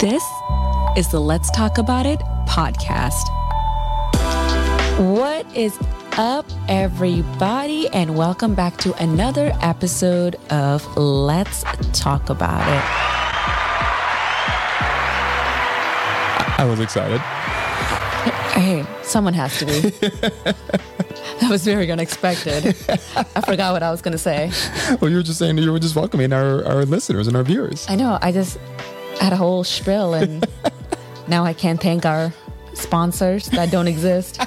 This is the Let's Talk About It podcast. What is up, everybody, and welcome back to another episode of Let's Talk About It. I was excited. Hey, someone has to be. that was very unexpected. I forgot what I was going to say. Well, you were just saying that you were just welcoming our, our listeners and our viewers. I know. I just had a whole spiel, and now I can't thank our sponsors that don't exist.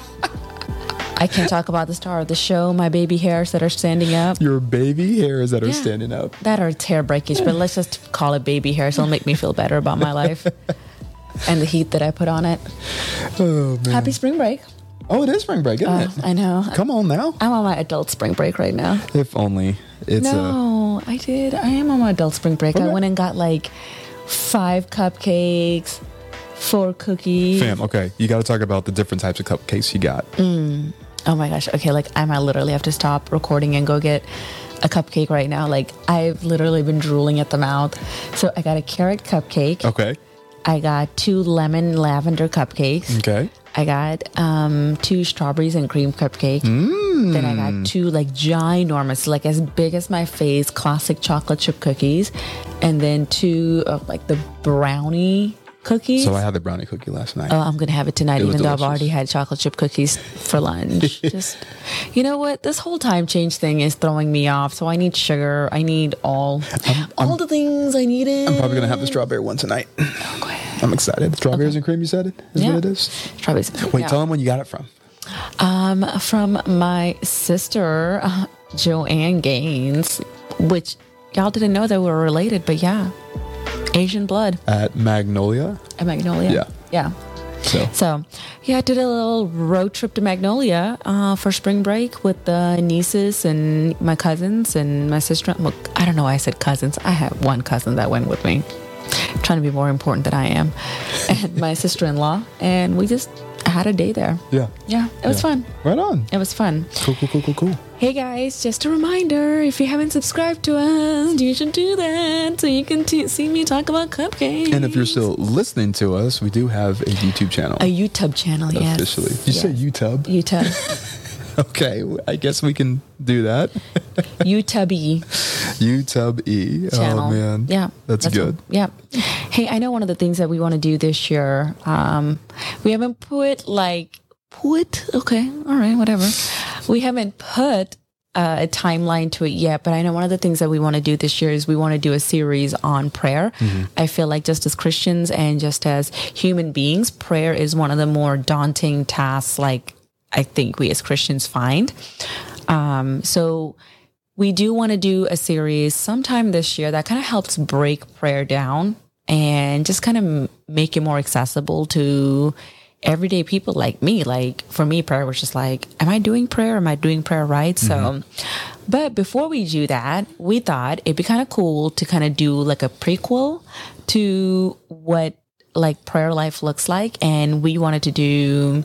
I can't talk about the star of the show, my baby hairs that are standing up. Your baby hairs that are Yeah. standing up. That are hair breakage, but let's just call it baby hairs. It'll make me feel better about my life and the heat that I put on it. Oh man. Happy spring break. Oh, it is spring break, isn't Uh, it? I know. Come on now. I'm on my adult spring break right now. If only it's no, I did. I am on my adult spring break. I went and got like five cupcakes, four cookies. fam. Okay, you got to talk about the different types of cupcakes you got. Oh my gosh. Okay, like I might literally have to stop recording and go get a cupcake right now. Like I've literally been drooling at the mouth. So I got a carrot cupcake. Okay. I got two lemon lavender cupcakes. Okay. I got um, two strawberries and cream cupcake. Then I got hmm. two like ginormous, like as big as my face, classic chocolate chip cookies, and then two of like the brownie cookies. So I had the brownie cookie last night. Oh, I'm gonna have it tonight, It even though I've already had chocolate chip cookies for lunch. Just, you know what? This whole time change thing is throwing me off. So I need sugar. I need all, all the things I needed. I'm probably gonna have the strawberry one tonight. I'm excited. Strawberries and cream. You said it is Yeah. what it is. Strawberries. Wait, Yeah. tell them when you got it from. Um, from my sister, uh, Joanna Gaines, which y'all didn't know that we were related, but yeah, Asian blood At Magnolia. at Magnolia. Yeah. Yeah. So So, yeah, I did a little road trip to Magnolia uh, for spring break with the nieces and my cousins and my sister. Look, I don't know why I said cousins. I have one cousin that went with me, trying to be more important than I am, and my sister in law. And we just had a day there. yeah. Yeah, it was Yeah. fun. Right on. It was fun. Cool. Cool. Cool. Cool. Cool. Hey guys, just a reminder if you haven't subscribed to us, you should do that so you can t- see me talk about cupcakes. And if you're still listening to us, we do have a YouTube channel a YouTube channel, yes. officially. You say Yes. YouTube? YouTube. Okay, I guess we can do that. YouTube YouTube E. channel. Oh man, Yeah. that's, good. what- yeah. Hey, I know one of the things that we want to do this year. Um, we haven't put like put okay, all right, whatever. We haven't put uh, a timeline to it yet, but I know one of the things that we want to do this year is we want to do a series on prayer. I feel like just as Christians and just as human beings, prayer is one of the more daunting tasks. Like I think we as Christians find. Um, so we do want to do a series sometime this year that kind of helps break prayer down and just kind of make it more accessible to everyday people like me. Like for me, prayer was just like, am I doing prayer? Am I doing prayer right? So, mm-hmm. but before we do that, we thought it'd be kind of cool to kind of do like a prequel to what like prayer life looks like. And we wanted to do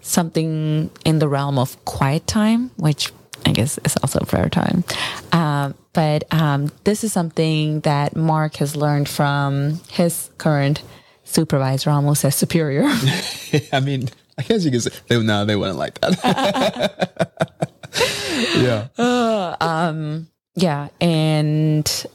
something in the realm of quiet time, which I guess is also prayer time. Um, but um, this is something that Mark has learned from his current supervisor, almost as superior. I mean, I guess you could say they, no, they wouldn't like that. yeah. yeah. And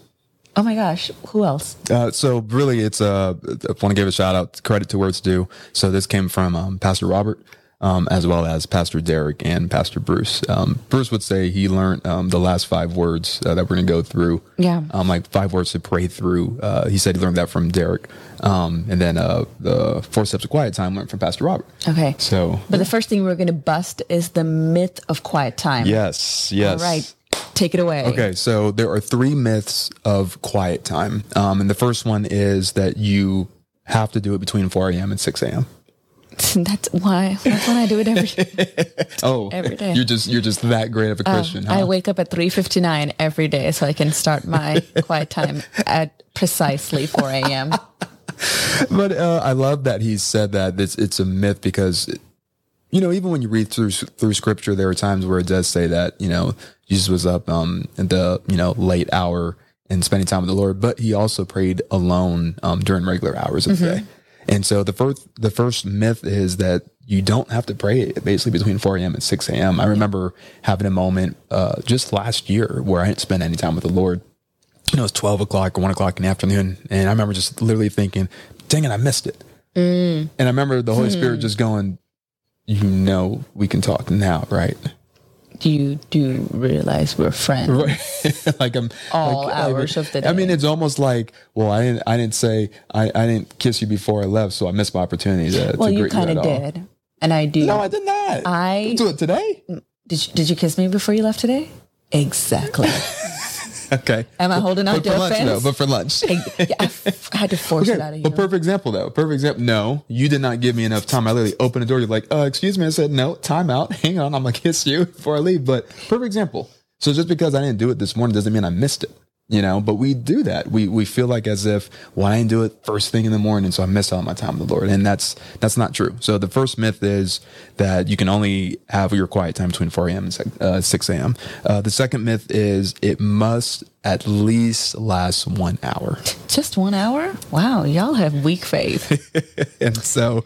oh my gosh, who else? Uh, so really, it's uh, I want to give a shout out, credit to where it's due. So this came from um, Pastor Robert. Um, as well as Pastor Derek and Pastor Bruce. Um, Bruce would say he learned um, the last five words uh, that we're going to go through. Yeah. Um, like five words to pray through. Uh, he said he learned that from Derek. Um, and then uh, the four steps of quiet time learned from Pastor Robert. Okay. So But the first thing we're going to bust is the myth of quiet time. yes, yes. All right. Take it away. Okay, so there are three myths of quiet time. Um, and the first one is that you have to do it between 4 a.m. and 6 a.m. That's why. That's when I do it every Oh, Every day. You're just you're just that great of a Christian. I huh? wake up at 3:59 every day so I can start my quiet time at precisely 4 a.m. But uh, I love that he said that it's it's a myth because you know even when you read through through scripture, there are times where it does say that you know Jesus was up um in the you know late hour and spending time with the Lord, but he also prayed alone um, during regular hours of the day. And so the first the first myth is that you don't have to pray basically between 4 a.m. and 6 a.m. I remember having a moment uh, just last year where I didn't spend any time with the Lord. You know, it was 12 o'clock or 1 o'clock in the afternoon. And I remember just literally thinking, dang it, I missed it. And I remember the Holy Spirit just going, you know, we can talk now, right? You do realize we're friends? Right. like I'm All like, hours I, of the day. I mean, it's almost like, well, I didn't, I didn't say, I, I didn't kiss you before I left, so I missed my opportunity to. Well, to you kind of all. did, and I do. No, I did not. I- Didn't do it today. did. You, did you kiss me before you left today? Exactly. Okay. Am I holding out but to for lunch though? But for lunch. I, yeah, I f- I had to force it out of you. but perfect example though. Perfect example. No, you did not give me enough time. I literally opened the door. You're like, uh, excuse me. I said, no, time out. Hang on. I'm gonna kiss you before I leave. But perfect example. So just because I didn't do it this morning doesn't mean I missed it. You know, but we do that. We we feel like as if well, I didn't do it first thing in the morning, so I missed out on my time with the Lord, and that's that's not true. So the first myth is that you can only have your quiet time between 4 a.m. and six- uh, 6 a.m. Uh, the second myth is it must at least last one hour. Just one hour? Wow, y'all have weak faith. and so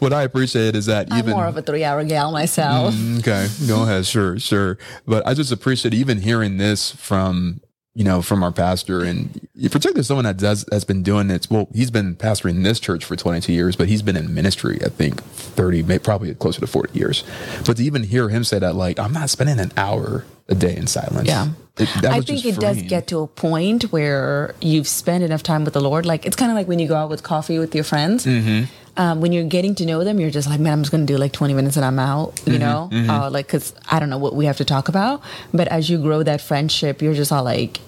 what I appreciate is that I'm even more of a three-hour gal myself. okay, go ahead, sure, sure. But I just appreciate even hearing this from you know from our pastor and particularly someone that does that's been doing this. Well, he's been pastoring this church for 22 years, but he's been in ministry I think 30, maybe probably closer to 40 years. But to even hear him say that, like, I'm not spending an hour a day in silence. Yeah. it, that I was think just it does get to a point where you've spent enough time with the Lord. Like it's kind of like when you go out with coffee with your friends. Mm-hmm. Um, when you're getting to know them, you're just like, man, I'm just going to do like 20 minutes and I'm out, Mm-hmm, you know? Uh, like, cause I don't know what we have to talk about. But as you grow that friendship, you're just all like,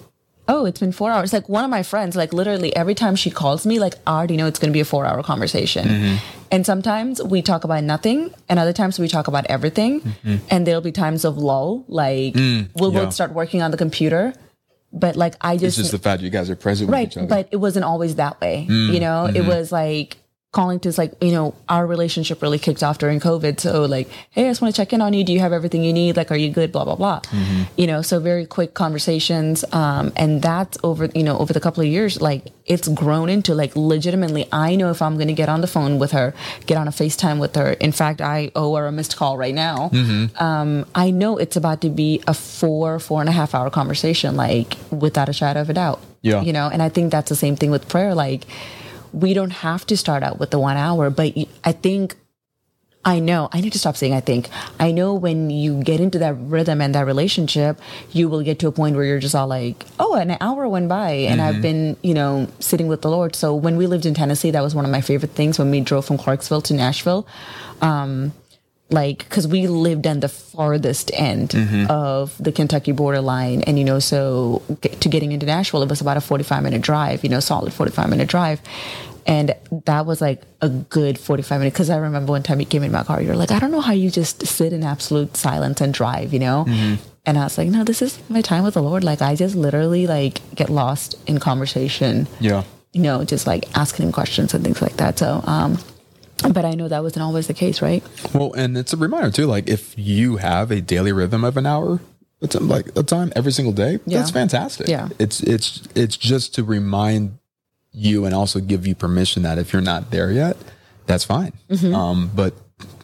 oh, it's been four hours. Like one of my friends, like literally every time she calls me, like I already know it's going to be a four hour conversation. Mm-hmm. And sometimes we talk about nothing, and other times we talk about everything. And there'll be times of lull, like we'll Mm-hmm. Mm, yeah. both start working on the computer. But like I just, It's just, the fact you guys are present with right, each other. but it wasn't always that way. Mm, you know, mm-hmm. it was like calling to like you know our relationship really kicked off during COVID. So like, hey, I just want to check in on you. Do you have everything you need? Like, are you good? Blah blah blah. Mm-hmm. You know, so very quick conversations. Um, and that's over you know over the couple of years, like it's grown into like legitimately. I know if I'm going to get on the phone with her, get on a FaceTime with her. In fact, I owe her a missed call right now. Mm-hmm. Um, I know it's about to be a four four and a half hour conversation, like without a shadow of a doubt. Yeah. You know, and I think that's the same thing with prayer. Like, we don't have to start out with the one hour, but I think, I know, I need to stop saying I think. I know when you get into that rhythm and that relationship, you will get to a point where you're just all like, oh, an hour went by and I've been, you know, sitting with the Lord. So when we lived in Tennessee, that was one of my favorite things when we drove from Clarksville to Nashville. Um, like because we lived on the farthest end of the Kentucky borderline, and you know, so get, to getting into Nashville, it was about a forty-five minute drive. You know, solid forty-five minute drive, and that was like a good forty-five minutes. Because I remember one time you came in my car, you're like, I don't know how you just sit in absolute silence and drive, you know. And I was like, no, this is my time with the Lord. Like, I just literally like get lost in conversation yeah. you know, just like asking him questions and things like that. So, um, but I know that wasn't always the case, right? Well, and it's a reminder too. Like if you have a daily rhythm of an hour, it's like a time every single day. Yeah. That's fantastic. Yeah. It's it's it's just to remind you and also give you permission that if you're not there yet, that's fine. Mm-hmm. Um, but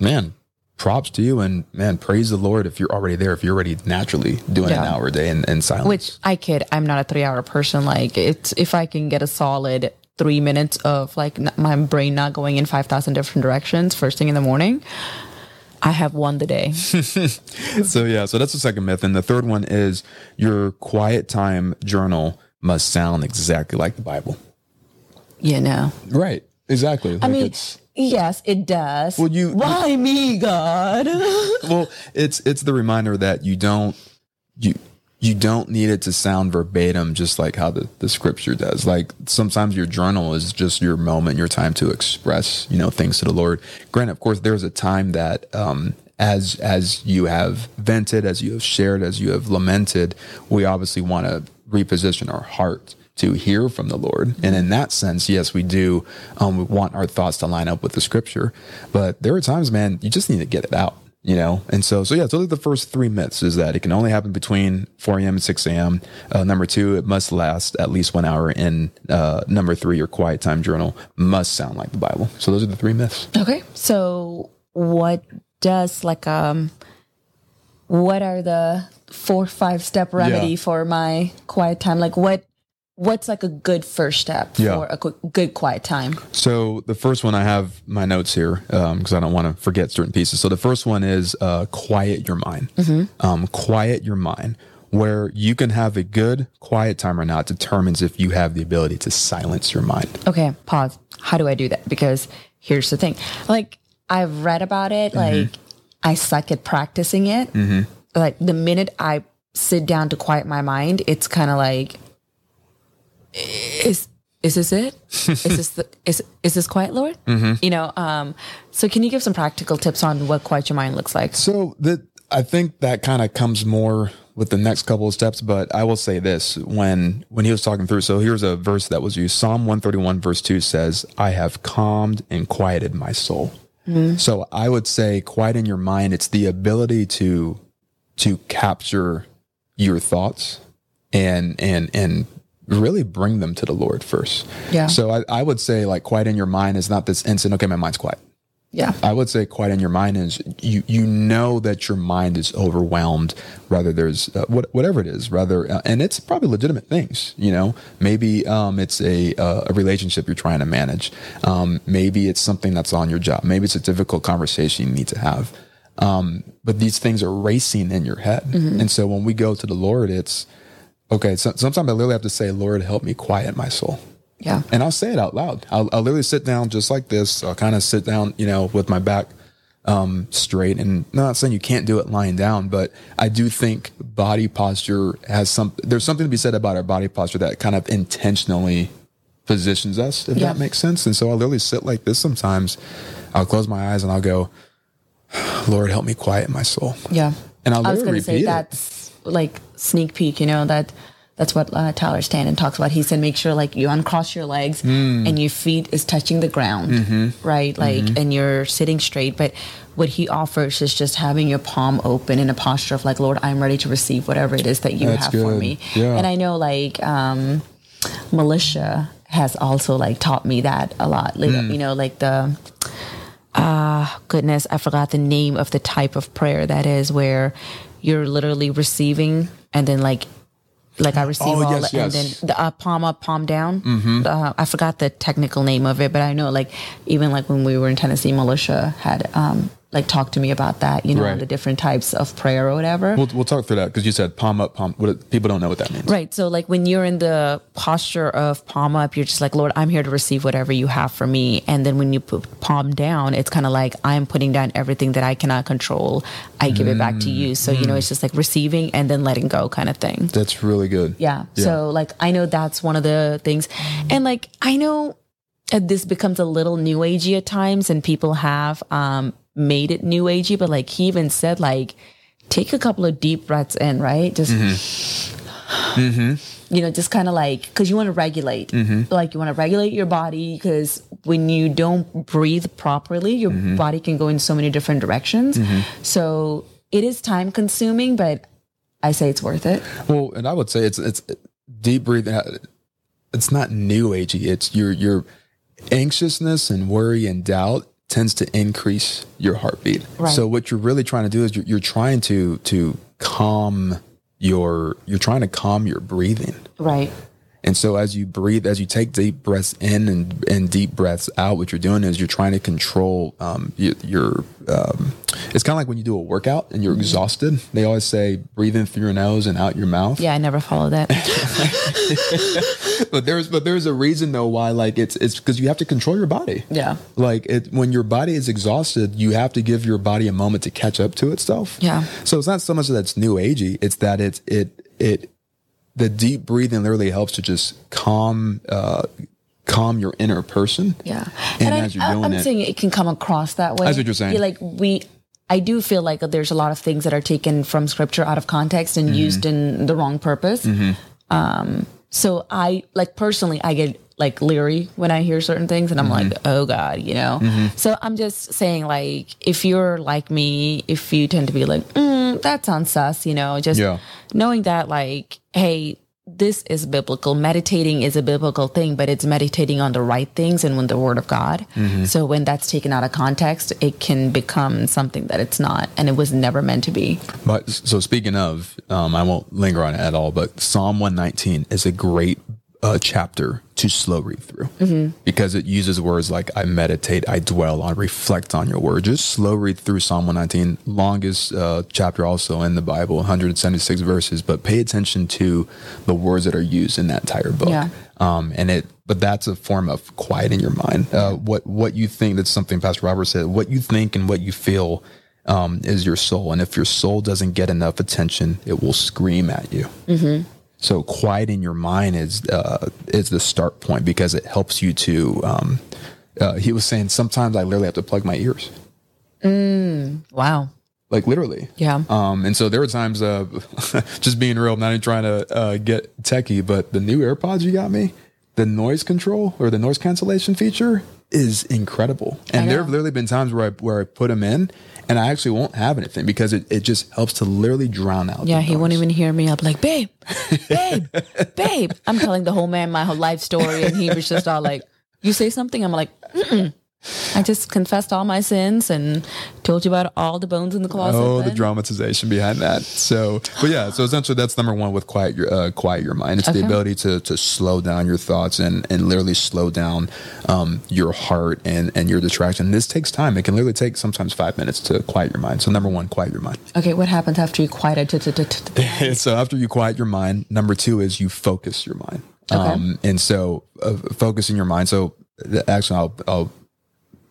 man, props to you and man, praise the Lord if you're already there. If you're already naturally doing an hour a day in, in silence. Which I kid, I'm not a three hour person. Like, it's if I can get a solid three minutes of like n- my brain not going in 5,000 different directions first thing in the morning, I have won the day. so yeah, so that's the second myth. And the third one is your quiet time journal must sound exactly like the Bible. you know, Right. Exactly. I mean, it's, yes, it does. Well, you- why me, God? well, it's it's the reminder that you don't you you don't need it to sound verbatim just like how the, the scripture does. Like sometimes your journal is just your moment, your time to express, you know, things to the Lord. Granted, of course, there's a time that um as as you have vented, as you have shared, as you have lamented, we obviously want to reposition our heart to hear from the Lord. And in that sense, yes, we do um, we want our thoughts to line up with the scripture. But there are times, man, you just need to get it out. You know and so so yeah so those are the first three myths is that it can only happen between 4 a.m and 6 a.m uh, number two it must last at least one hour and uh, number three your quiet time journal must sound like the bible so those are the three myths Okay. So what does like um what are the four five step remedy Yeah. for my quiet time? Like what what's like a good first step Yeah. for a qu- good quiet time? So the first one I have my notes here because I don't want to forget certain pieces. So the first one is uh, quiet your mind. Um, quiet your mind. Where you can have a good quiet time or not determines if you have the ability to silence your mind. Okay, pause. How do I do that? Because here's the thing. Like I've read about it, like I suck at practicing it. Like the minute I sit down to quiet my mind, it's kind of like is is this it? is this the is is this quiet, Lord? You know, um so can you give some practical tips on what quiet your mind looks like? So that I think that kind of comes more with the next couple of steps, but I will say this when when he was talking through. So here's a verse that was used. Psalm 131 verse 2 says, "I have calmed and quieted my soul." So I would say quiet in your mind, it's the ability to to capture your thoughts and and and really bring them to the Lord first. Yeah. So I, I would say like quiet in your mind is not this instant, okay, my mind's quiet. Yeah. I would say quiet in your mind is you you know that your mind is overwhelmed. Rather, there's uh, what, whatever it is. Rather, uh, and it's probably legitimate things. You know, maybe um, it's a uh, a relationship you're trying to manage. Um, maybe it's something that's on your job. Maybe it's a difficult conversation you need to have. Um, but these things are racing in your head, and so when we go to the Lord, it's okay. So, sometimes I literally have to say, "Lord, help me quiet my soul." Yeah. and I'll say it out loud. I'll, I'll literally sit down just like this. I'll kind of sit down, you know, with my back um, straight. And I'm not saying you can't do it lying down, but I do think body posture has some. There's something to be said about our body posture that kind of intentionally positions us, if Yeah. that makes sense. And so I'll literally sit like this sometimes. I'll close my eyes and I'll go, Lord, help me quiet my soul. Yeah. And I'll I was literally going to say repeat it. that's like sneak peek, you know, that that's what uh, Tyler Staton talks about. He said, make sure like you uncross your legs Hmm. and your feet is touching the ground, Mm-hmm. right? Like, and you're sitting straight. But what he offers is just having your palm open in a posture of like, Lord, I'm ready to receive whatever it is that you That's have for me. Yeah. And I know like, um, militia has also like taught me that a lot. Like, Hmm. You know, like the, ah goodness, I forgot the name of the type of prayer that is where you're literally receiving and then like like I receive Oh, all yes, and yes. then the uh, palm up, palm down. Uh, I forgot the technical name of it, but I know like even like when we were in Tennessee, militia had um like talk to me about that. You know, Right. the different types of prayer or whatever. We'll, we'll talk through that because you said palm up, palm. What, people don't know what that means. Right. So, like when you're in the posture of palm up, you're just like, Lord, I'm here to receive whatever you have for me. And then when you put palm down, it's kind of like I'm putting down everything that I cannot control. I give it back to you. So, you know, it's just like receiving and then letting go kind of thing. That's really good. Yeah. So, like, I know that's one of the things. And like, I know uh, this becomes a little new agey at times and people have um, made it new agey, but like he even said, like, take a couple of deep breaths in, right? Just, mm-hmm. Mm-hmm. you know, just kind of like, because you want to regulate. Mm-hmm. Like, you want to regulate your body because when you don't breathe properly, your body can go in so many different directions. So, it is time consuming, but I say it's worth it. Well, and I would say it's it's deep breathing. uh, It's not new agey. It's your your anxiousness and worry and doubt tends to increase your heartbeat. Right. So what you're really trying to do is you're, you're trying to to calm your you're trying to calm your breathing. Right. And so as you breathe, as you take deep breaths in and, and deep breaths out, what you're doing is you're trying to control um, your, your um, it's kind of like when you do a workout and you're exhausted. They always say breathe in through your nose and out your mouth. Yeah, I never followed that. But there's but there's a reason though why like it's it's because you have to control your body. Yeah. Like it when your body is exhausted, you have to give your body a moment to catch up to itself. Yeah. So it's not so much that it's new agey, it's that it's it it the deep breathing literally helps to just calm uh calm your inner person. Yeah. And, I, as you're doing I'm it, saying it can come across that way. That's what you're saying. Yeah, like we, I do feel like there's a lot of things that are taken from scripture out of context Mm-hmm. and used in the wrong purpose. Um, so I like personally, I get like leery when I hear certain things and I'm like, oh God, you know? So I'm just saying, like, if you're like me, if you tend to be like, mm, that sounds sus, you know, just Yeah. knowing that, like, hey, this is biblical. Meditating is a biblical thing, but it's meditating on the right things and when the word of God. So when that's taken out of context, it can become something that it's not and it was never meant to be. But so speaking of, um, I won't linger on it at all. But Psalm one nineteen is a great uh, chapter to slow read through because it uses words like I meditate, I dwell on, reflect on your word. Just slow read through Psalm one nineteen, longest uh, chapter also in the Bible, one hundred seventy six verses. But pay attention to the words that are used in that entire book. Yeah. Um, and it, but that's a form of quieting your mind. Uh, what what you think? That's something Pastor Robert said. What you think and what you feel um, is your soul, and if your soul doesn't get enough attention, it will scream at you. So quieting your mind is uh, is the start point because it helps you to. Um, uh, he was saying sometimes I literally have to plug my ears, Wow. like literally. Yeah. Um, and so there were times, uh, just being real, I'm not even trying to uh, get techie, but the new AirPods you got me, the noise control or the noise cancellation feature is incredible. And oh, there have literally been times where I where I put him in, and I actually won't have anything because it, it just helps to literally drown out. Yeah, he won't even hear me. I'm like, babe, babe, babe. I'm telling the whole man my whole life story, and he was just all like, "You say something." I'm like, Mm-mm. I just confessed all my sins and told you about all the bones in the closet. Oh, the dramatization behind that. So, but yeah, so essentially that's number one with quiet your uh, quiet your mind. It's the ability to to slow down your thoughts and and literally slow down um, your heart and and your distraction. This takes time. It can literally take sometimes five minutes to quiet your mind. So number one, quiet your mind. Okay, what happens after you quiet it? so after you quiet your mind, number two is you focus your mind. Okay. Um, and so uh, focusing your mind. So actually, I'll, I'll,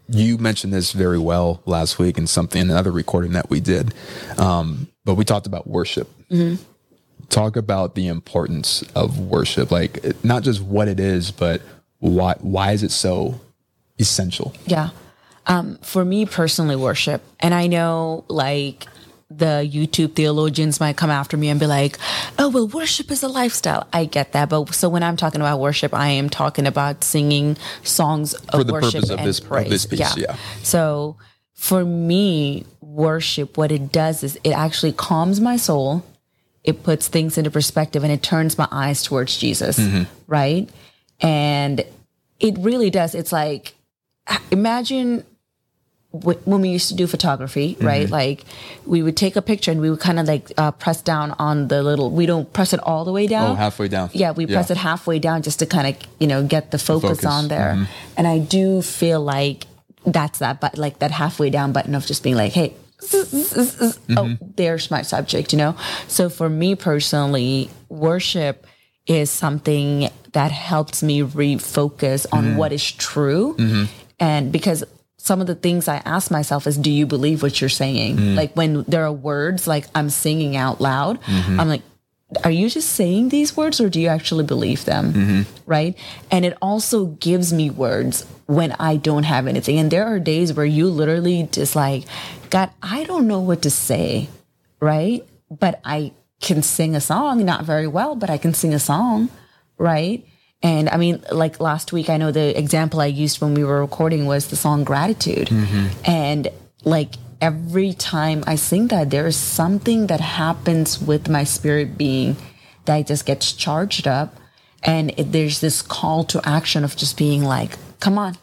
you mentioned this very well last week in something, another recording that we did. Um, but we talked about worship. Talk about the importance of worship, like not just what it is, but why, why is it so essential? Yeah. Um, for me personally, worship. And I know like the YouTube theologians might come after me and be like, oh, well, worship is a lifestyle. I get that. But so when I'm talking about worship, I am talking about singing songs of For the worship purpose of and this- of praise. this piece, yeah. So for me, worship, what it does is it actually calms my soul. It puts things into perspective and it turns my eyes towards Jesus, Mm-hmm. right? And it really does. It's like, imagine when we used to do photography, Mm-hmm. right? Like we would take a picture and we would kind of like uh, press down on the little, we don't press it all the way down. Oh, halfway down. Yeah, we press it halfway down just to kind of, you know, get the focus, focus, on there. And I do feel like that's that, but like that halfway down button of just being like, hey, oh, there's my subject, you know? So for me personally, worship is something that helps me refocus on what is true. And because some of the things I ask myself is, do you believe what you're saying? Mm. Like when there are words like I'm singing out loud, mm-hmm. I'm like, are you just saying these words or do you actually believe them? Mm-hmm. Right. And it also gives me words when I don't have anything. And there are days where you literally just like, God, I don't know what to say. Right. But I can sing a song, not very well, but I can sing a song. Right. And I mean, like last week, I know the example I used when we were recording was the song Gratitude. Mm-hmm. And like every time I sing that, there is something that happens with my spirit being that just gets charged up. And it, there's this call to action of just being like, come on.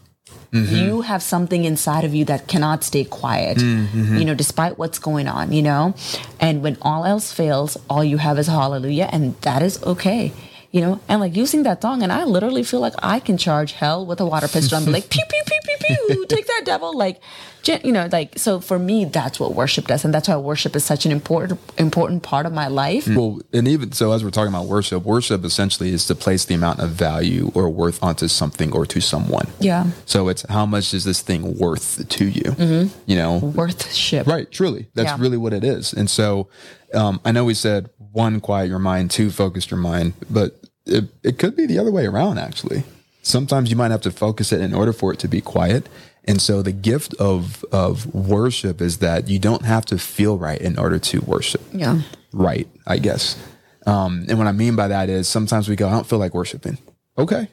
Mm-hmm. You have something inside of you that cannot stay quiet, mm-hmm. you know, despite what's going on, you know? And when all else fails, all you have is hallelujah, and that is okay you know, and like using that song, and I literally feel like I can charge hell with a water pistol be like, pew, pew, pew, pew, pew, take that devil. Like, you know, like, so for me, that's what worship does. And that's why worship is such an important, important part of my life. Well, and even so, as we're talking about worship, worship essentially is to place the amount of value or worth onto something or to someone. Yeah. So it's how much is this thing worth to you? You know, Worthship. right? Truly, that's Yeah. really what it is. And so, um, I know we said one, quiet your mind, two, focus your mind, but it, it could be the other way around. Actually, sometimes you might have to focus it in order for it to be quiet. And so, the gift of of worship is that you don't have to feel right in order to worship Yeah. right, I guess. Um, and what I mean by that is sometimes we go, I don't feel like worshiping. Okay.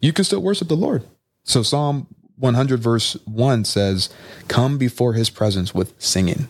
you can still worship the Lord. So Psalm 100 verse 1 says, "Come before his presence with singing."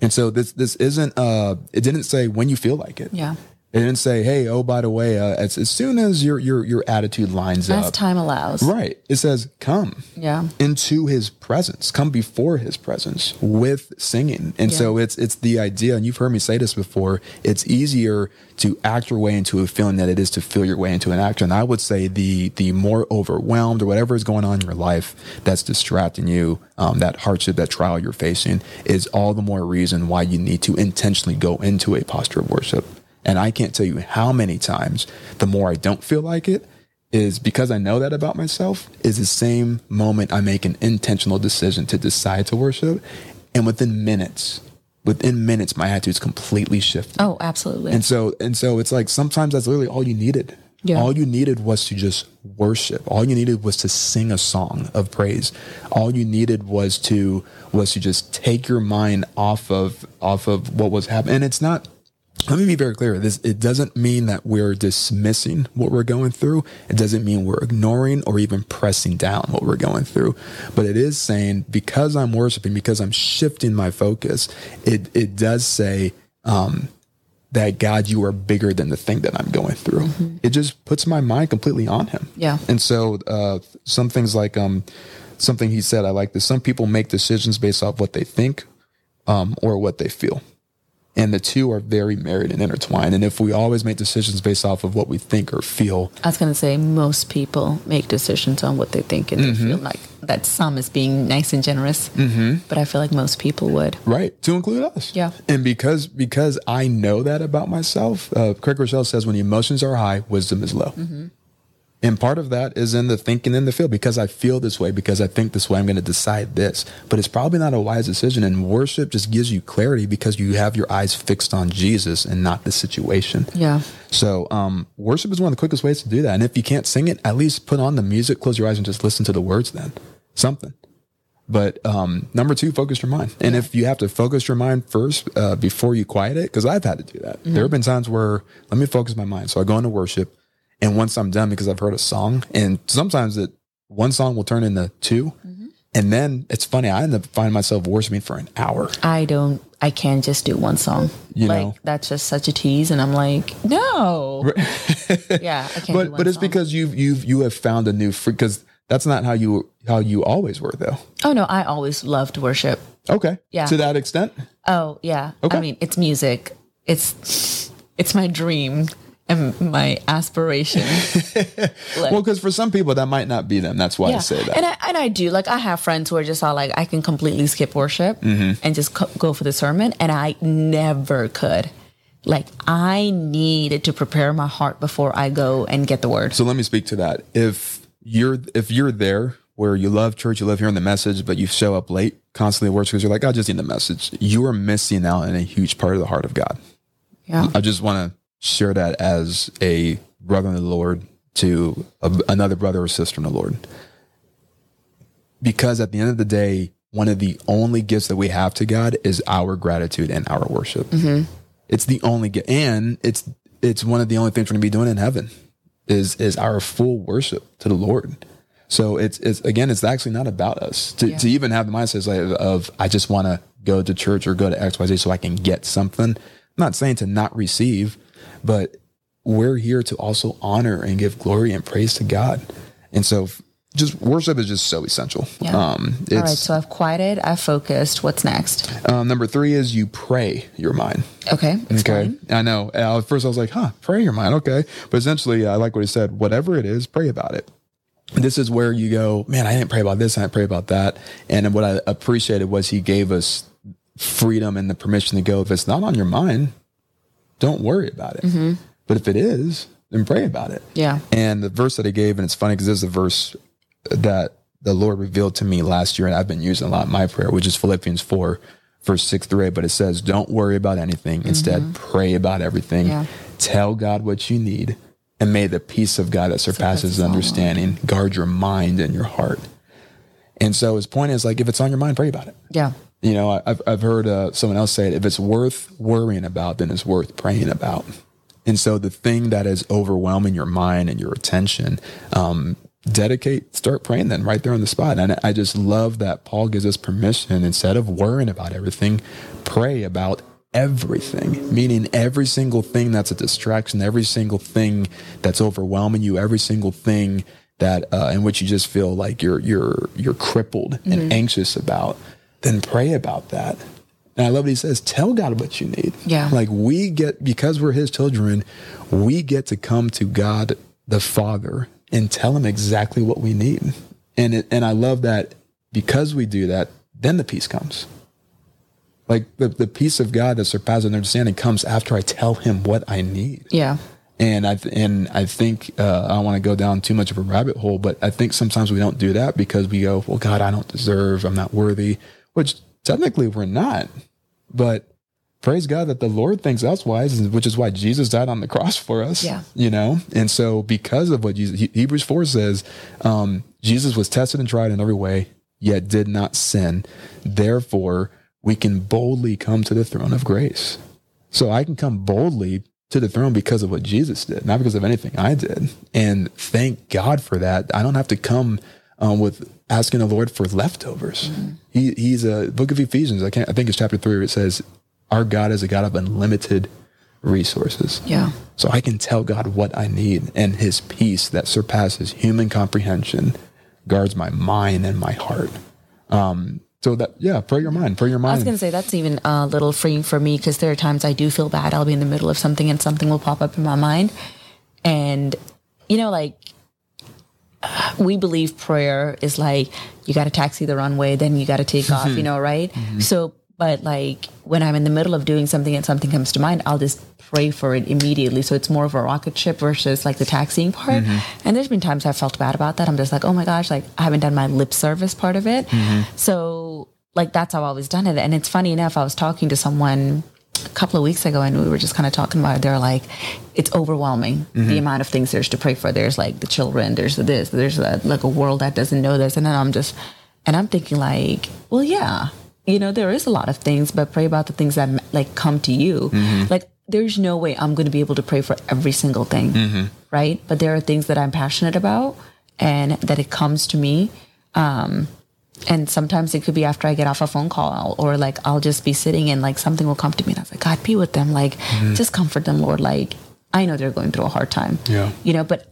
And so this this isn't uh it didn't say when you feel like it. Yeah. It didn't say, "Hey, oh by the way, uh, as, as soon as your your your attitude lines up. As up." time allows. Right. It says, "Come." Yeah. into his presence come before his presence with singing and so it's it's the idea and you've heard me say this before it's easier to act your way into a feeling than it is to feel your way into an act and i would say the the more overwhelmed or whatever is going on in your life that's distracting you um, that hardship that trial you're facing is all the more reason why you need to intentionally go into a posture of worship and i can't tell you how many times the more i don't feel like it is because I know that about myself is the same moment I make an intentional decision to decide to worship. And within minutes, within minutes, my attitude's completely shifted. Oh, absolutely. And so, and so it's like sometimes that's literally all you needed. Yeah. All you needed was to just worship. All you needed was to sing a song of praise. All you needed was to was to just take your mind off of off of what was happening. And it's not let me be very clear. This it doesn't mean that we're dismissing what we're going through. It doesn't mean we're ignoring or even pressing down what we're going through. But it is saying because I'm worshiping, because I'm shifting my focus, it it does say um, that God, you are bigger than the thing that I'm going through. It just puts my mind completely on Him. Yeah. And so uh, some things like um, something he said, I like this. Some people make decisions based off what they think um, or what they feel. And the two are very married and intertwined. And if we always make decisions based off of what we think or feel, I was going to say most people make decisions on what they think and they feel like that some is being nice and generous. Mm-hmm. But I feel like most people would. right, to include us. Yeah. And because because I know that about myself, uh, Craig Groeschel says when the emotions are high, wisdom is low. And part of that is in the thinking in the feel because I feel this way, because I think this way, I'm going to decide this. But it's probably not a wise decision. And worship just gives you clarity because you have your eyes fixed on Jesus and not the situation. Yeah. So, um, worship is one of the quickest ways to do that. And if you can't sing it, at least put on the music, close your eyes, and just listen to the words. Then something. But um, number two, focus your mind. And if you have to focus your mind first uh, before you quiet it, because I've had to do that. There have been times where let me focus my mind. So I go into worship, and once I'm done, because I've heard a song, and sometimes it one song will turn into 2 mm-hmm. and then it's funny. I end up finding myself worshiping for an hour. I don't, I can't just do one song. You like, know. that's just such a tease. And I'm like, no. yeah. I can't do But but it's song. because you've you've you have found a new because that's not how you how you always were though. Oh, no. I always loved worship. Okay. Yeah. To that extent. Oh, yeah. Okay. I mean, it's music. It's, it's my dream and my aspiration. Like- Well, because for some people that might not be them. That's why I say that. And I, and I do. Like, I have friends who are just all like, I can completely skip worship Mm-hmm. and just co- go for the sermon. And I never could. Like, I needed to prepare my heart before I go and get the word. So let me speak to that. If you're if you're there where you love church, you love hearing the message, but you show up late constantly at worship because you're like, I just need the message. You are missing out on a huge part of the heart of God. Yeah. I just want to share that as a brother in the Lord to a, another brother or sister in the Lord. Because at the end of the day, one of the only gifts that we have to God is our gratitude and our worship. Mm-hmm. It's the only gift, and it's it's one of the only things we're going to be doing in heaven is is our full worship to the Lord. So it's it's again, it's actually not about us to, to even have the mindset like, of I just want to go to church or go to X Y Z so I can get something. I'm not saying to not receive, but we're here to also honor and give glory and praise to God. And so, just worship is just so essential. Yeah. Um, it's All right. So I've quieted, I've focused. What's next? um, number three is you pray your mind. Okay. Okay. explain. I know. At first, I was like, huh, pray your mind. Okay. But essentially, I like what he said. Whatever it is, pray about it. This is where you go, man, I didn't pray about this. I didn't pray about that. And what I appreciated was he gave us freedom and the permission to go, if it's not on your mind, don't worry about it. Mm-hmm. But if it is, then pray about it. Yeah. And the verse that he gave, and it's funny because this is a verse that the Lord revealed to me last year, and I've been using a lot in my prayer, which is Philippians 4, verse 6 through 8. But it says, Don't worry about anything. Instead, mm-hmm. pray about everything. Yeah. Tell God what you need, and may the peace of God that surpasses all understanding guard your mind and your heart. And so his point is like, if it's on your mind, pray about it. Yeah. You know, I've, I've heard uh, someone else say it if it's worth worrying about, then it's worth praying about. And so the thing that is overwhelming your mind and your attention, um, dedicate, start praying then right there on the spot. And I just love that Paul gives us permission instead of worrying about everything, pray about everything, meaning every single thing that's a distraction, every single thing that's overwhelming you, every single thing that uh, in which you just feel like you're you're you're crippled mm-hmm. and anxious about, then pray about that. And I love what he says, tell God what you need. Yeah. Like we get because we're his children, we get to come to God the Father and tell him exactly what we need. And it, and I love that because we do that, then the peace comes. Like the, the peace of God that surpasses understanding comes after I tell him what I need. Yeah. And I and I think uh, I don't want to go down too much of a rabbit hole, but I think sometimes we don't do that because we go, "Well, God, I don't deserve. I'm not worthy," which technically we're not. But praise God that the Lord thinks us wise, which is why Jesus died on the cross for us. Yeah. You know, and so because of what Jesus, Hebrews four says, um, Jesus was tested and tried in every way, yet did not sin. Therefore, we can boldly come to the throne of grace. So I can come boldly to the throne because of what Jesus did, not because of anything I did. And thank God for that. I don't have to come um, with asking the Lord for leftovers. Mm-hmm. He, he's a book of Ephesians. I can't, I think it's chapter three where it says, our God is a God of unlimited resources. Yeah. So I can tell God what I need and his peace that surpasses human comprehension guards my mind and my heart. Um, so that yeah, pray your mind, pray your mind. I was gonna say that's even a little freeing for me because there are times I do feel bad. I'll be in the middle of something and something will pop up in my mind, and you know, like we believe prayer is like you got to taxi the runway, then you got to take off, you know, right? Mm-hmm. So, but like when I'm in the middle of doing something and something comes to mind, I'll just pray for it immediately. So it's more of a rocket ship versus like the taxiing part. Mm-hmm. And there's been times I've felt bad about that. I'm just like, oh my gosh, like I haven't done my lip service part of it. Mm-hmm. So like that's how I've always done it. And it's funny enough, I was talking to someone a couple of weeks ago and we were just kind of talking about it. They're like, it's overwhelming mm-hmm. the amount of things there's to pray for. There's like the children, there's this, there's a, like a world that doesn't know this. And then I'm just, and I'm thinking like, well, yeah, you know, there is a lot of things, but pray about the things that like come to you. Mm-hmm. Like there's no way I'm going to be able to pray for every single thing, mm-hmm. right? But there are things that I'm passionate about and that it comes to me. Um, and sometimes it could be after I get off a phone call or like I'll just be sitting and like something will come to me and I was like, God, be with them. Like, mm-hmm. just comfort them, Lord. Like, I know they're going through a hard time. Yeah. You know, but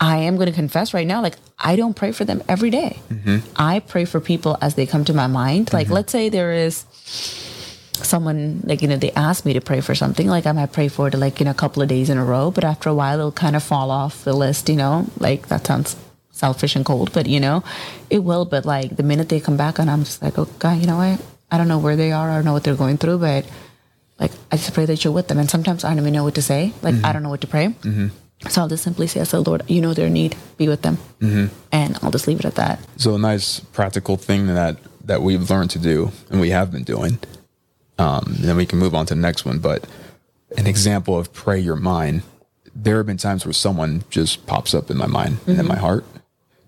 I am going to confess right now, like, I don't pray for them every day. Mm-hmm. I pray for people as they come to my mind. Like, mm-hmm. let's say there is someone like you know they ask me to pray for something like i might pray for it like in a couple of days in a row but after a while it'll kind of fall off the list you know like that sounds selfish and cold but you know it will but like the minute they come back and i'm just like oh god you know what i don't know where they are i don't know what they're going through but like i just pray that you're with them and sometimes i don't even know what to say like mm-hmm. i don't know what to pray mm-hmm. so i'll just simply say i said lord you know their need be with them mm-hmm. and i'll just leave it at that so a nice practical thing that that we've learned to do and we have been doing um, then we can move on to the next one. But an example of pray your mind, there have been times where someone just pops up in my mind and in my mm-hmm. heart.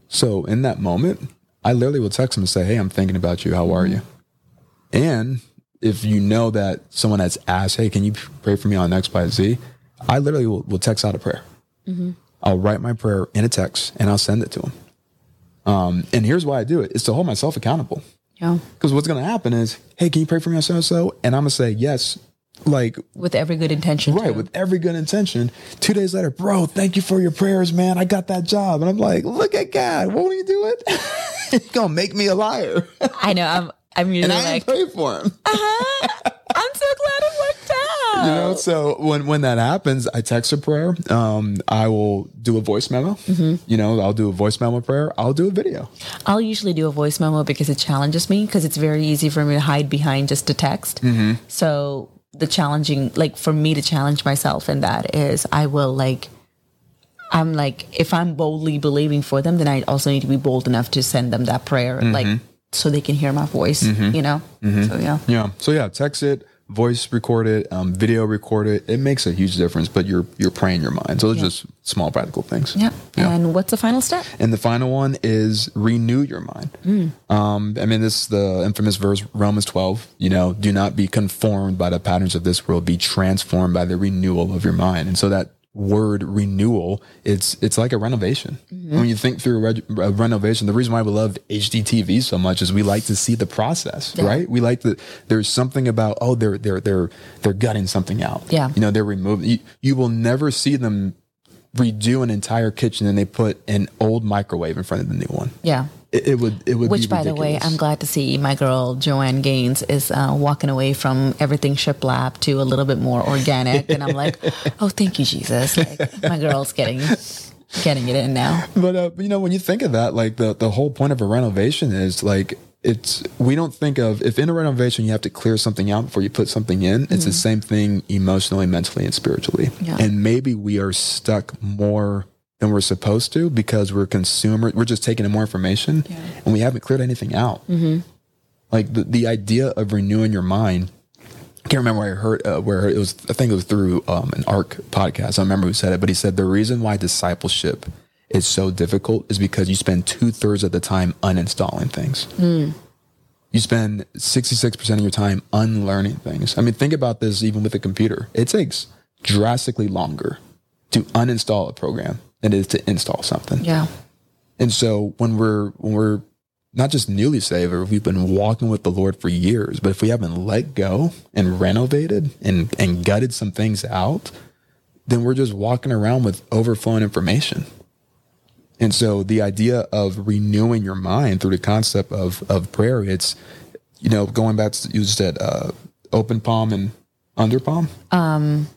So in that moment, I literally will text them and say, Hey, I'm thinking about you. How are you? And if you know that someone has asked, Hey, can you pray for me on X, Y, Z? I literally will, will text out a prayer. Mm-hmm. I'll write my prayer in a text and I'll send it to them. Um, and here's why I do it: it's to hold myself accountable. Yeah. Because what's going to happen is, hey, can you pray for me on so and so? And I'm going to say yes, like with every good intention. Right, too. with every good intention. Two days later, bro, thank you for your prayers, man. I got that job. And I'm like, look at God. Won't he do it? He's to make me a liar. I know. I'm, I'm usually and I like, pray for him. Uh-huh. I'm so glad it worked out. You know, so when when that happens, I text a prayer. Um, I will do a voice memo. Mm-hmm. You know, I'll do a voice memo prayer. I'll do a video. I'll usually do a voice memo because it challenges me because it's very easy for me to hide behind just a text. Mm-hmm. So the challenging, like for me to challenge myself in that is I will like. I'm like, if I'm boldly believing for them, then I also need to be bold enough to send them that prayer, mm-hmm. like so they can hear my voice, mm-hmm. you know? Mm-hmm. So, yeah. Yeah. So, yeah, text it, voice record it, um, video record it. It makes a huge difference. But you're you're praying your mind. So it's just small practical things. Yeah, And what's the final step? And the final one is renew your mind. Um, I mean, this is the infamous verse, Romans 12, you know, do not be conformed by the patterns of this world, be transformed by the renewal of your mind. And so that word renewal, it's, it's like a renovation. Mm-hmm. When you think through a, reg- a renovation, the reason why we love HGTV so much is we like to see the process, right? We like that there's something about, oh, they're, they're, they're, they're gutting something out. Yeah. You know, they're removing, you, you will never see them redo an entire kitchen and they put an old microwave in front of the new one. Yeah. It, it would it would Which, by the way. I'm glad to see my girl Joanna Gaines is uh, walking away from everything shiplap to a little bit more organic, and I'm like, oh, thank you, Jesus! Like my girl's getting getting it in now. But uh, you know, when you think of that, like the the whole point of a renovation is like it's we don't think of if in a renovation you have to clear something out before you put something in. It's the same thing emotionally, mentally, and spiritually. Mm-hmm. Yeah. And maybe we are stuck more than we're supposed to because we're consumer. We're just taking in more information, and we haven't cleared anything out. Mm-hmm. Like the the idea of renewing your mind. I can't remember where I heard uh, where it was. I think it was through um, an ARC podcast. I don't remember who said it, but he said the reason why discipleship is so difficult is because you spend two thirds of the time uninstalling things. You spend sixty six percent of your time unlearning things. I mean, think about this. Even with a computer, it takes drastically longer to uninstall a program it is to install something. Yeah. And so when we're when we're not just newly saved, or we've been walking with the Lord for years, but if we haven't let go and renovated and and gutted some things out, then we're just walking around with overflowing information. And so the idea of renewing your mind through the concept of of prayer, it's you know going back to you said uh, open palm and under palm. Um,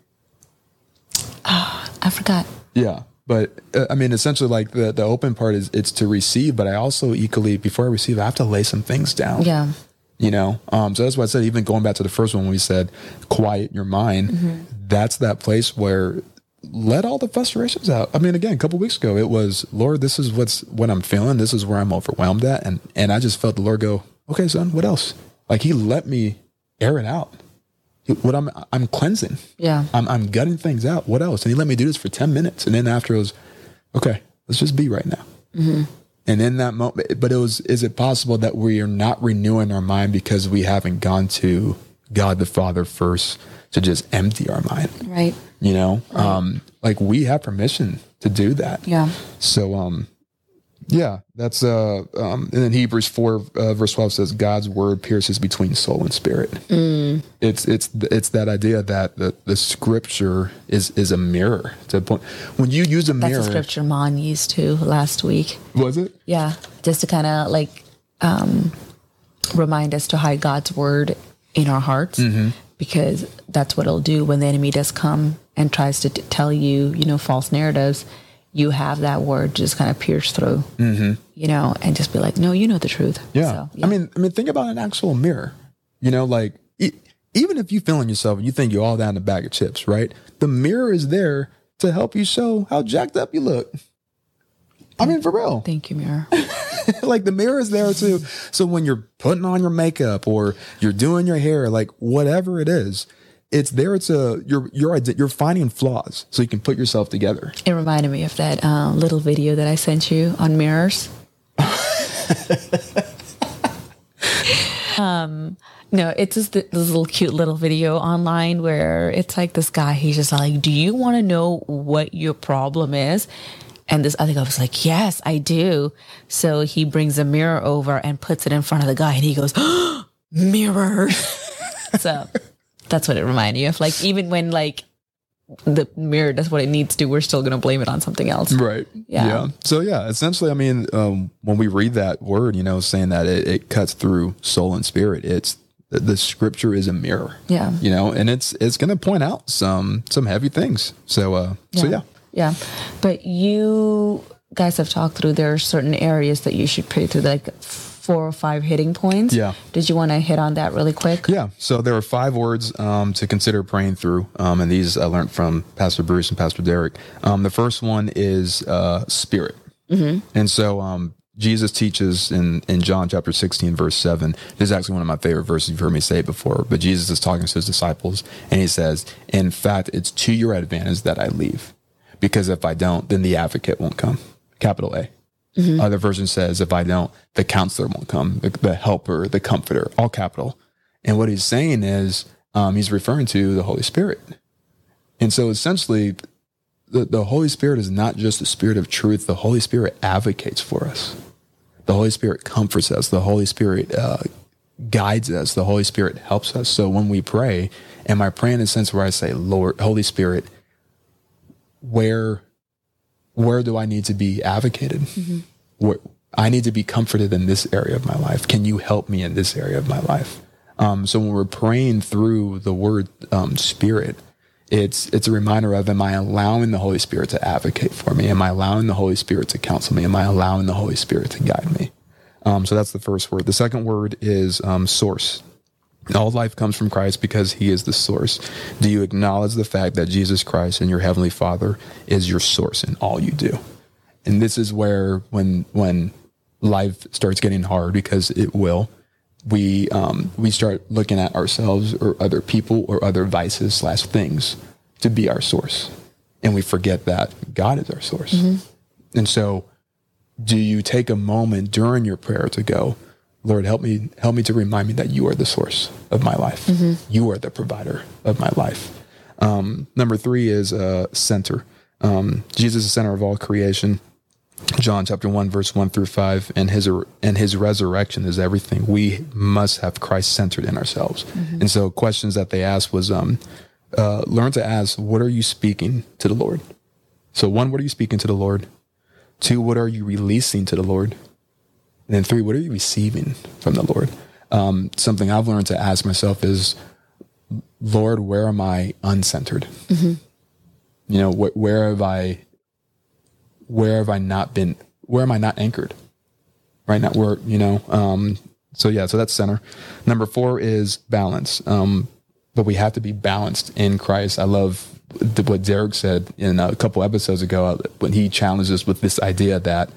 oh, I forgot. Yeah. But uh, I mean, essentially, like the, the open part is it's to receive, but I also equally, before I receive, I have to lay some things down. Yeah. You know, um, so that's why I said, even going back to the first one, when we said quiet your mind, that's that place where let all the frustrations out. I mean, again, a couple weeks ago, it was, Lord, this is what's what I'm feeling. This is where I'm overwhelmed at. And, and I just felt the Lord go, okay, son, what else? Like he let me air it out. What I'm, I'm cleansing. Yeah. I'm, I'm gutting things out. What else? And he let me do this for 10 minutes. And then after it was, okay, let's just be right now. And in that moment, but it was, is it possible that we are not renewing our mind because we haven't gone to God the Father first to just empty our mind? Right. You know, um, like we have permission to do that. Yeah. So, um, yeah, that's uh, um, and then Hebrews four uh, verse twelve says God's word pierces between soul and spirit. Mm. It's it's it's that idea that the, the scripture is is a mirror to point when you use a That's mirror. a scripture Mon used to last week. Was it? Yeah. Just to kind of like um, remind us to hide God's word in our hearts because that's what it'll do when the enemy does come and tries to t- tell you, you know, false narratives. You have that word just kind of pierce through, mm-hmm. you know, and just be like, no, you know the truth. Yeah. So, I mean, I mean, think about an actual mirror. You know, like e- even if you feeling yourself and you think you're all down a bag of chips, right? The mirror is there to help you show how jacked up you look. I mean, for real. thank you, Mirror. like the mirror is there too. So when you're putting on your makeup or you're doing your hair, like whatever it is, it's there to you're you're you're finding flaws so you can put yourself together. It reminded me of that um, little video that I sent you on mirrors. um, no, it's just this little cute little video online where it's like this guy. He's just like, "Do you want to know what your problem is?" And this other guy was like, "Yes, I do." So he brings a mirror over and puts it in front of the guy, and he goes, "Mirror." so that's what it reminded you of. Like even when like the mirror does what it needs to, we're still going to blame it on something else. Right. Yeah. yeah. So yeah, essentially, I mean, um, when we read that word, you know, saying that it, it cuts through soul and spirit, it's the, scripture is a mirror. Yeah. You know, and it's it's going to point out some some heavy things. So uh, so yeah. Yeah. But you guys have talked through there are certain areas that you should pray through, like four or five hitting points. Yeah. Did you want to hit on that really quick? Yeah. So there are five words um, to consider praying through, um, and these I learned from Pastor Bruce and Pastor Derek. Um, the first one is uh, spirit, and so um, Jesus teaches in, in John chapter 16, verse 7. This is actually one of my favorite verses. You've heard me say it before, but Jesus is talking to his disciples and he says, In fact, it's to your advantage that I leave. Because if I don't, then the advocate won't come. Capital A. Mm-hmm. Other version says, if I don't, the counselor won't come, the, the helper, the comforter, all capital. And what he's saying is, um, he's referring to the Holy Spirit. And so essentially, the, the Holy Spirit is not just the spirit of truth. The Holy Spirit advocates for us. The Holy Spirit comforts us. The Holy Spirit uh, guides us. The Holy Spirit helps us. So when we pray, am I praying in a sense where I say, Lord, Holy Spirit, where where do I need to be advocated? Mm-hmm. Where I need to be comforted in this area of my life. Can you help me in this area of my life? Um, so when we're praying through the word um, Spirit, it's it's a reminder of am I allowing the Holy Spirit to advocate for me? Am I allowing the Holy Spirit to counsel me? Am I allowing the Holy Spirit to guide me? Um, so that's the first word. The second word is um, source. All life comes from Christ because he is the source. Do you acknowledge the fact that Jesus Christ and your heavenly Father is your source in all you do? And this is where when when life starts getting hard because it will, we um, we start looking at ourselves or other people or other vices slash things to be our source, and we forget that God is our source. Mm-hmm. And so, do you take a moment during your prayer to go, Lord, help me help me to remind me that you are the source of my life. Mm-hmm. You are the provider of my life. Um, number three is uh, center. Um, Jesus is the center of all creation. John chapter 1 verse 1 through 5 and his and his resurrection is everything. We must have Christ centered in ourselves. Mm-hmm. And so questions that they asked was um uh, learn to ask what are you speaking to the Lord? So one what are you speaking to the Lord? Two what are you releasing to the Lord? And then three what are you receiving from the Lord? Um, something I've learned to ask myself is Lord, where am I uncentered? Mm-hmm. You know, wh- where have I where have I not been? Where am I not anchored? Right now, where you know. Um, so yeah, so that's center. Number four is balance. Um, but we have to be balanced in Christ. I love what Derek said in a couple episodes ago uh, when he challenged us with this idea that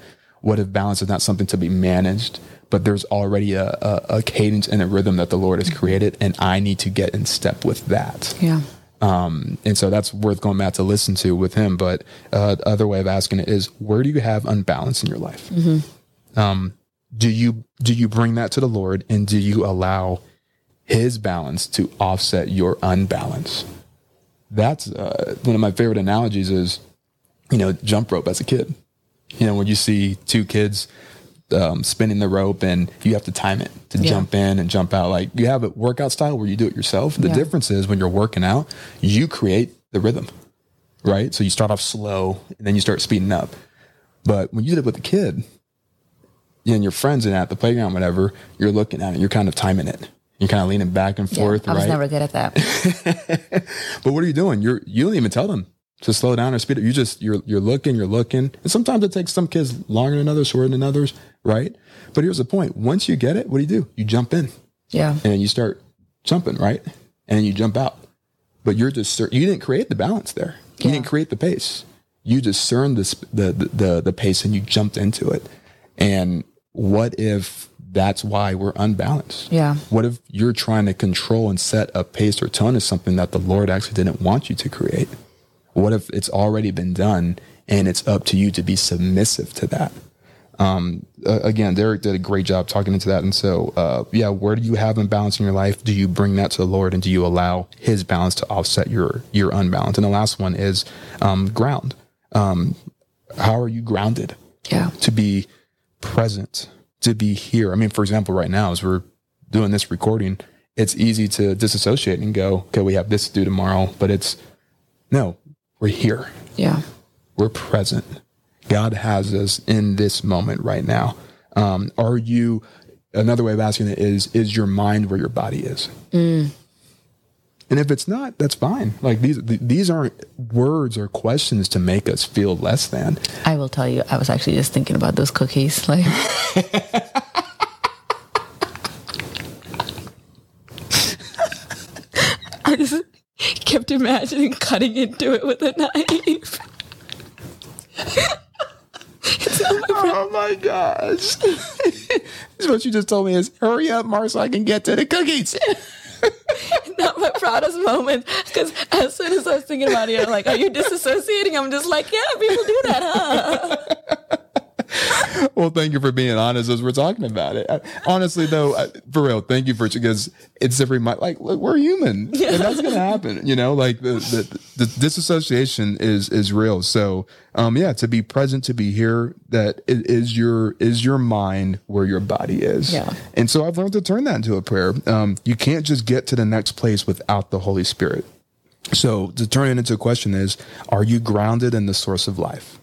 what if balance is not something to be managed, but there's already a, a, a cadence and a rhythm that the Lord has created, and I need to get in step with that. Yeah. Um, and so that's worth going back to listen to with him. But uh, other way of asking it is, where do you have unbalance in your life? Mm-hmm. Um, do you do you bring that to the Lord, and do you allow His balance to offset your unbalance? That's uh, one of my favorite analogies. Is you know jump rope as a kid. You know when you see two kids um, spinning the rope and you have to time it to yeah. jump in and jump out. Like you have a workout style where you do it yourself. The yeah. difference is when you're working out, you create the rhythm, right? So you start off slow and then you start speeding up. But when you did it with a kid and your friends and at the playground, whatever, you're looking at it, you're kind of timing it. You're kind of leaning back and forth. Yeah, I was right? never good at that. but what are you doing? You're you don't even tell them to slow down or speed up. You just you're you're looking, you're looking, and sometimes it takes some kids longer than others, shorter than others, right? But here's the point: once you get it, what do you do? You jump in, yeah, and you start jumping, right? And you jump out. But you're just you didn't create the balance there. You yeah. didn't create the pace. You discerned the, the the the pace and you jumped into it. And what if that's why we're unbalanced? Yeah. What if you're trying to control and set a pace or tone of something that the Lord actually didn't want you to create? What if it's already been done and it's up to you to be submissive to that? Um, again, Derek did a great job talking into that. And so, uh, yeah, where do you have imbalance in your life? Do you bring that to the Lord and do you allow his balance to offset your, your unbalance? And the last one is, um, ground. Um, how are you grounded? Yeah. To be present, to be here. I mean, for example, right now, as we're doing this recording, it's easy to disassociate and go, okay, we have this to do tomorrow, but it's no, we're here. Yeah. We're present. God has us in this moment right now. Um, are you, another way of asking it is, is your mind where your body is? Mm. And if it's not, that's fine. Like these, these aren't words or questions to make us feel less than. I will tell you, I was actually just thinking about those cookies. Like, I just, kept imagining cutting into it with a knife. oh my gosh. what you just told me is hurry up, Mark, so I can get to the cookies. Not my proudest moment because as soon as I was thinking about it, I'm like, are you disassociating? I'm just like, yeah, people do that, huh? well, thank you for being honest as we're talking about it. Honestly, though, for real, thank you for because it's every month. Like, look, we're human, yeah. and that's gonna happen. You know, like the, the, the disassociation is is real. So, um, yeah, to be present, to be here, that it is your is your mind where your body is. Yeah. And so I've learned to turn that into a prayer. Um, you can't just get to the next place without the Holy Spirit. So to turn it into a question is, are you grounded in the source of life?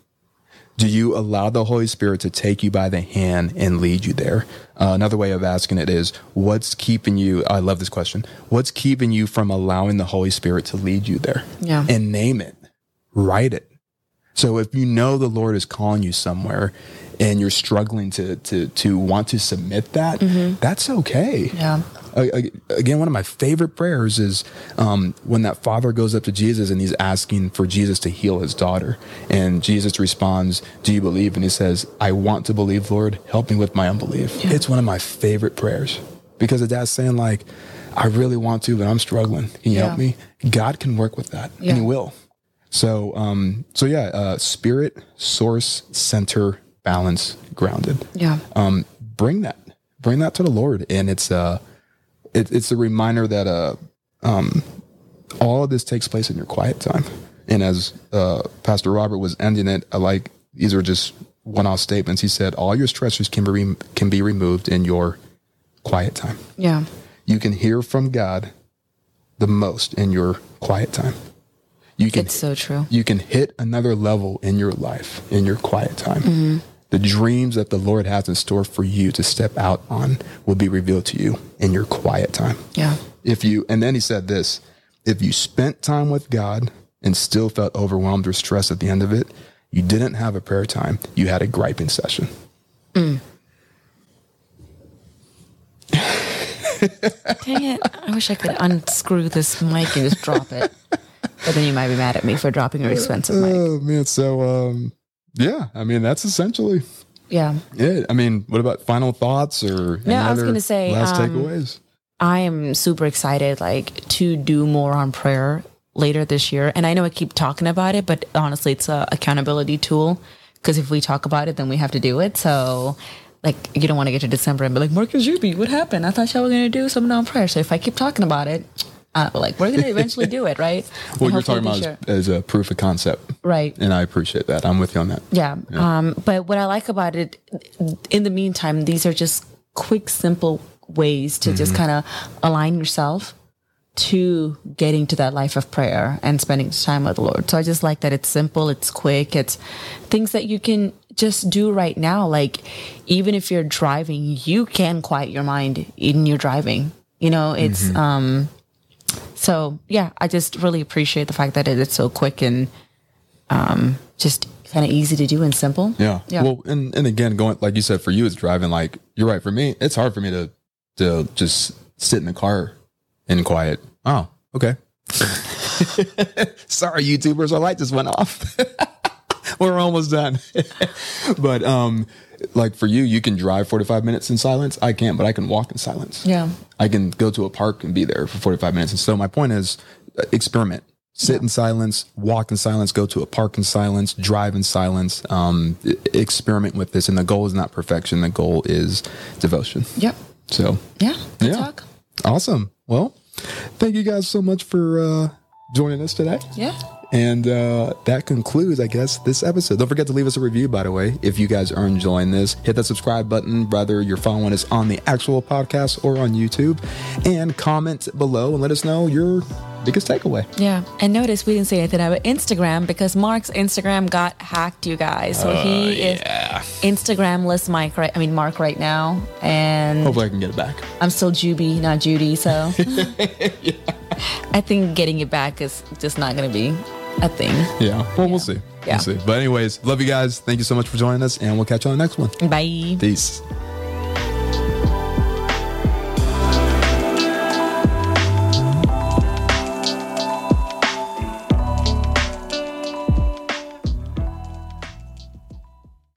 Do you allow the Holy Spirit to take you by the hand and lead you there? Uh, another way of asking it is, what's keeping you? I love this question. What's keeping you from allowing the Holy Spirit to lead you there? Yeah. And name it, write it. So if you know the Lord is calling you somewhere and you're struggling to to to want to submit that, mm-hmm. that's okay. Yeah again, one of my favorite prayers is um, when that father goes up to Jesus and he's asking for Jesus to heal his daughter. And Jesus responds, Do you believe? And he says, I want to believe, Lord. Help me with my unbelief. Yeah. It's one of my favorite prayers because the dad's saying, like, I really want to, but I'm struggling. Can you yeah. help me? God can work with that, yeah. and He will. So, um, so yeah, uh, spirit, source, center, balance, grounded. Yeah. Um, bring that, bring that to the Lord, and it's uh, it, it's a reminder that uh, um, all of this takes place in your quiet time. And as uh, Pastor Robert was ending it, I like these are just one-off statements. He said, "All your stressors can be re- can be removed in your quiet time." Yeah, you can hear from God the most in your quiet time. You can. It's so true. You can hit another level in your life in your quiet time. Mm-hmm the dreams that the Lord has in store for you to step out on will be revealed to you in your quiet time. Yeah. If you, and then he said this if you spent time with God and still felt overwhelmed or stressed at the end of it, you didn't have a prayer time, you had a griping session. Mm. Dang it. I wish I could unscrew this mic and just drop it. But then you might be mad at me for dropping your expensive mic. Oh, man. So, um, yeah, I mean that's essentially yeah. Yeah, I mean, what about final thoughts or yeah? I was going to say last um, takeaways. I am super excited, like to do more on prayer later this year, and I know I keep talking about it, but honestly, it's a accountability tool because if we talk about it, then we have to do it. So. Like you don't want to get to December and be like Marcus Juby, what happened? I thought y'all were gonna do something on prayer. So if I keep talking about it, uh, like we're going to eventually do it, right? what you're talking about sure. is, is, a proof of concept, right? And I appreciate that. I'm with you on that. Yeah. yeah. Um, but what I like about it, in the meantime, these are just quick, simple ways to mm-hmm. just kind of align yourself to getting to that life of prayer and spending time with the Lord. So I just like that it's simple, it's quick, it's things that you can just do right now. Like even if you're driving, you can quiet your mind in your driving. You know, it's mm-hmm. um so yeah, I just really appreciate the fact that it, it's so quick and um, just kind of easy to do and simple. Yeah. yeah. Well, and, and again, going like you said, for you, it's driving. Like you're right. For me, it's hard for me to to just sit in the car in quiet. Oh, okay. Sorry, YouTubers, our light just went off. We're almost done. but um, like for you, you can drive 45 minutes in silence. I can't, but I can walk in silence. Yeah. I can go to a park and be there for 45 minutes. And so my point is uh, experiment. Sit yeah. in silence, walk in silence, go to a park in silence, drive in silence, um, experiment with this. And the goal is not perfection. The goal is devotion. Yep. So, yeah. yeah. Talk. Awesome. Well, thank you guys so much for uh, joining us today. Yeah. And uh, that concludes, I guess, this episode. Don't forget to leave us a review, by the way, if you guys are enjoying this. Hit that subscribe button, whether you're following us on the actual podcast or on YouTube, and comment below and let us know your biggest takeaway. Yeah. And notice we didn't say anything about Instagram because Mark's Instagram got hacked, you guys. So uh, he yeah. is Instagramless Mike right I mean Mark right now. And hopefully I can get it back. I'm still Juby, not Judy, so yeah. I think getting it back is just not gonna be a thing. Yeah. Well, yeah. we'll see. Yeah. We'll see. But anyways, love you guys. Thank you so much for joining us, and we'll catch you on the next one. Bye. Peace.